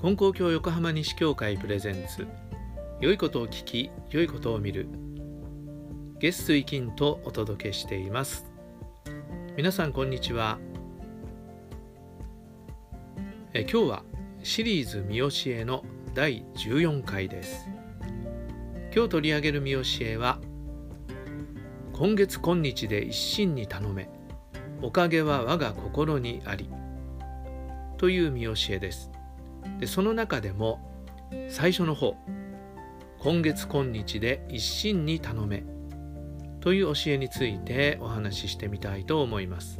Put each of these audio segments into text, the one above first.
金光教横浜西教会プレゼンツ。良いことを聞き良いことを見る。ゲストイキンとお届けしています。皆さんこんにちは。え今日はシリーズ見教えの第14回です。今日取り上げる見教えは今月今日で一心に頼めおかげは我が心にありという見教えです。でその中でも最初の方今月今日で一心に頼めという教えについてお話ししてみたいと思います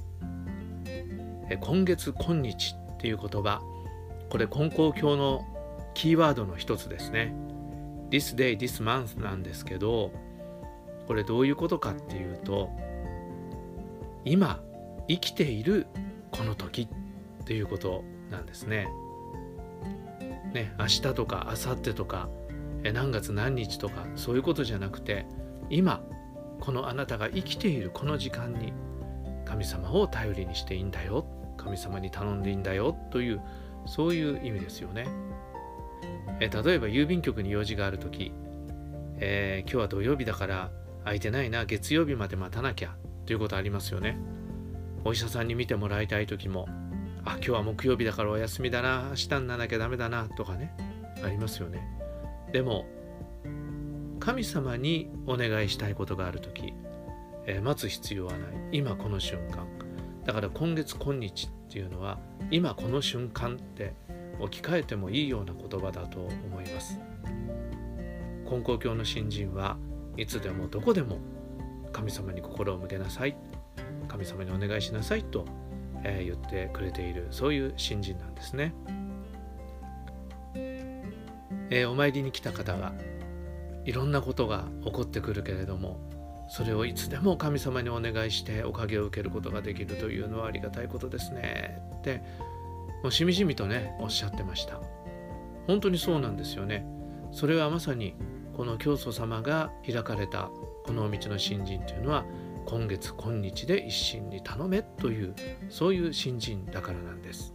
今月今日っていう言葉これ根高教のキーワードの一つですね This day, this month なんですけどこれどういうことかっていうと今生きているこの時っていうことなんですね。ね、明日とか明後日とか何月何日とかそういうことじゃなくて今このあなたが生きているこの時間に神様を頼りにしていいんだよ神様に頼んでいいんだよというそういう意味ですよね。え例えば郵便局に用事がある時、えー、今日は土曜日だから空いてないな月曜日まで待たなきゃということありますよね。お医者さんに見てもらいたい時もあ今日は木曜日だからお休みだな明日にならなきゃダメだなとかねありますよね。でも神様にお願いしたいことがある時、えー、待つ必要はない。今この瞬間。だから今月今日っていうのは今この瞬間って置き換えてもいいような言葉だと思います。根高教の新人はいつでもどこでも神様に心を向けなさい。神様にお願いしなさいとえ、言ってくれているそういう新人なんですね。えー、お参りに来た方はいろんなことが起こってくるけれどもそれをいつでも神様にお願いしておかげを受けることができるというのはありがたいことですね。ってもうしみじみとねおっしゃってました。本当にそうなんですよね。それはまさにこの教祖様が開かれたこの道の新人というのは今月今日で一心に頼めというそういう新人だからなんです。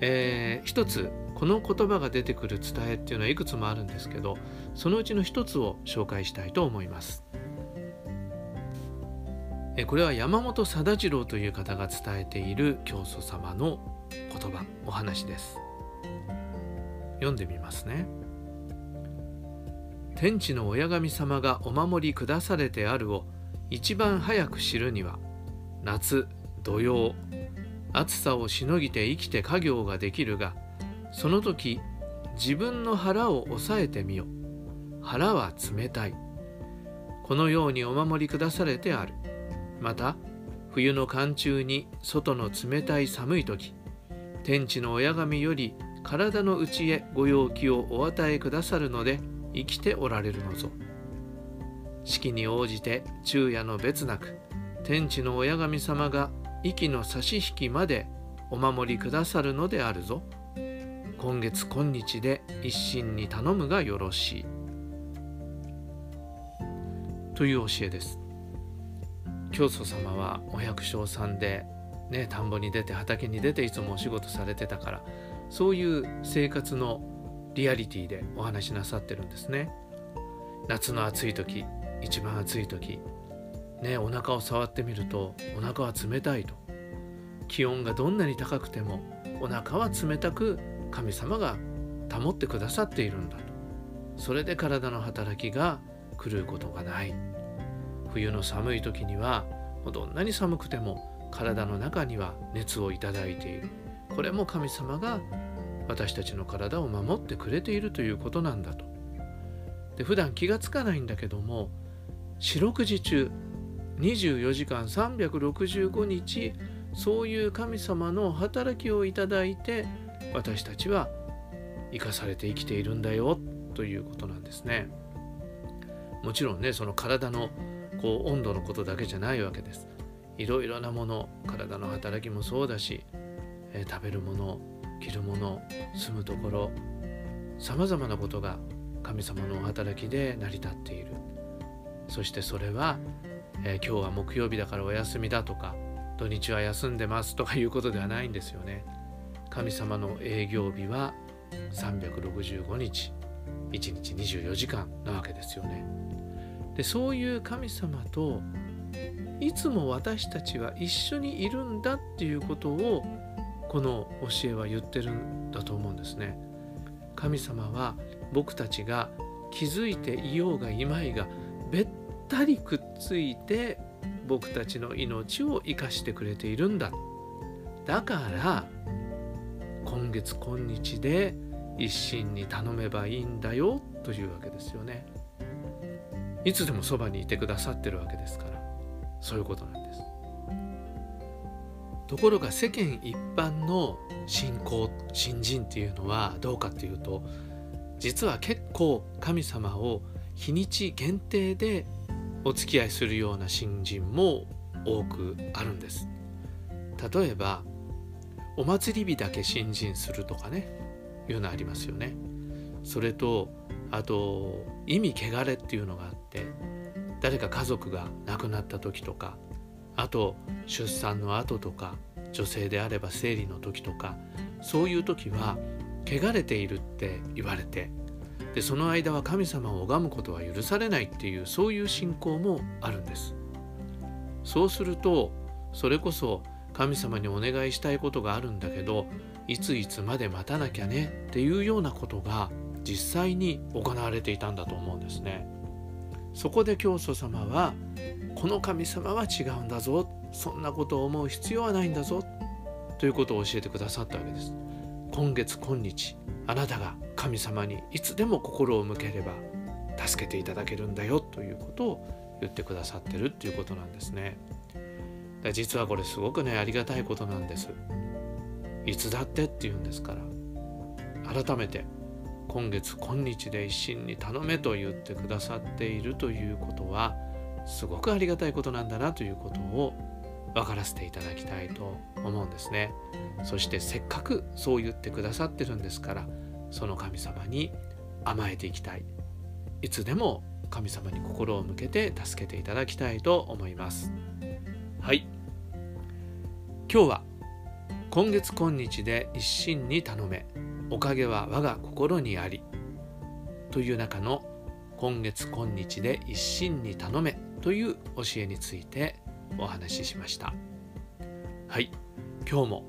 えー、一つこの言葉が出てくる伝えっていうのはいくつもあるんですけどそのうちの一つを紹介したいと思います。えこれは山本貞次郎という方が伝えている教祖様の言葉お話です。読んでみますね。天地の親神様がお守り下されてあるを一番早く知るには夏土曜暑さをしのぎて生きて家業ができるがその時自分の腹を抑えてみよ腹は冷たい。このようにお守り下されてある。また冬の寒中に外の冷たい寒い時天地の親神より体の内へご陽気をお与えくださるので生きておられるのぞ。四季に応じて昼夜の別なく天地の親神様が息の差し引きまでお守りくださるのであるぞ。今月今日で一心に頼むがよろしい。という教えです。教祖様はお百姓さんでね田んぼに出て畑に出ていつもお仕事されてたからそういう生活のリアリティでお話しなさってるんですね。夏の暑い時一番暑い時。ねお腹を触ってみるとお腹は冷たいと。気温がどんなに高くてもお腹は冷たく神様が保ってくださっているんだと。それで体の働きが狂うことがない。冬の寒い時にはどんなに寒くても体の中には熱をいただいている。これも神様が私たちの体を守ってくれているということなんだと。で普段気がつかないんだけども四六時中24時間365日そういう神様の働きをいただいて私たちは生かされて生きているんだよということなんですね。もちろんねその体のこう温度のことだけじゃないわけです。いろいろなもの体の働きもそうだし、えー、食べるもの着るもの住むところさまざまなことが神様の働きで成り立っている。そしてそれは、えー、今日は木曜日だからお休みだとか土日は休んでますとかいうことではないんですよね神様の営業日は365日1日24時間なわけですよね。でそういう神様といつも私たちは一緒にいるんだっていうことをこの教えは言ってるんだと思うんですね。神様は僕たちが気づいていようがいまいがべったりくっついて僕たちの命を生かしてくれているんだ。だから今月今日で一心に頼めばいいんだよというわけですよね。いつでもそばにいてくださってるわけですから。そういうことなんです。ところが世間一般の信仰信心っていうのはどうかっていうと実は結構神様を日にち限定でお付き合いするような信心も多くあるんです。例えばお祭り日だけ信心するとかねいうのありますよね。それとあと意味汚れっていうのがあって誰か家族が亡くなった時とかあと出産の後とか女性であれば生理の時とかそういう時は汚れているって言われてでその間は神様を拝むことは許されないっていうそういう信仰もあるんです。そうするとそれこそ神様にお願いしたいことがあるんだけどいついつまで待たなきゃねっていうようなことが実際に行われていたんだと思うんですね。そこで教祖様はこの神様は違うんだぞそんなことを思う必要はないんだぞということを教えてくださったわけです。今月今日あなたが神様にいつでも心を向ければ助けていただけるんだよということを言ってくださってるっていうことなんですね。実はこれすごくねありがたいことなんです。いつだってっていうんですから改めて今月今日で一心に頼めと言ってくださっているということはすごくありがたいことなんだなということを分からせていただきたいと思うんですね。そしてせっかくそう言ってくださってるんですからその神様に甘えていきたい。いつでも神様に心を向けて助けていただきたいと思います。はい。今日は今月今日で一心に頼めおかげは我が心にありという中の今月今日で一心に頼めという教えについてお話ししました。はい。今日も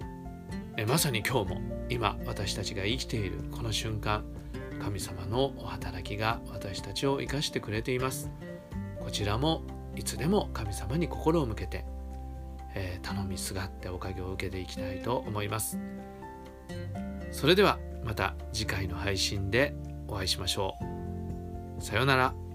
えまさに今日も今私たちが生きているこの瞬間神様のお働きが私たちを生かしてくれています。こちらもいつでも神様に心を向けて、えー、頼みすがっておかげを受けていきたいと思います。それではまた次回の配信でお会いしましょう。さようなら。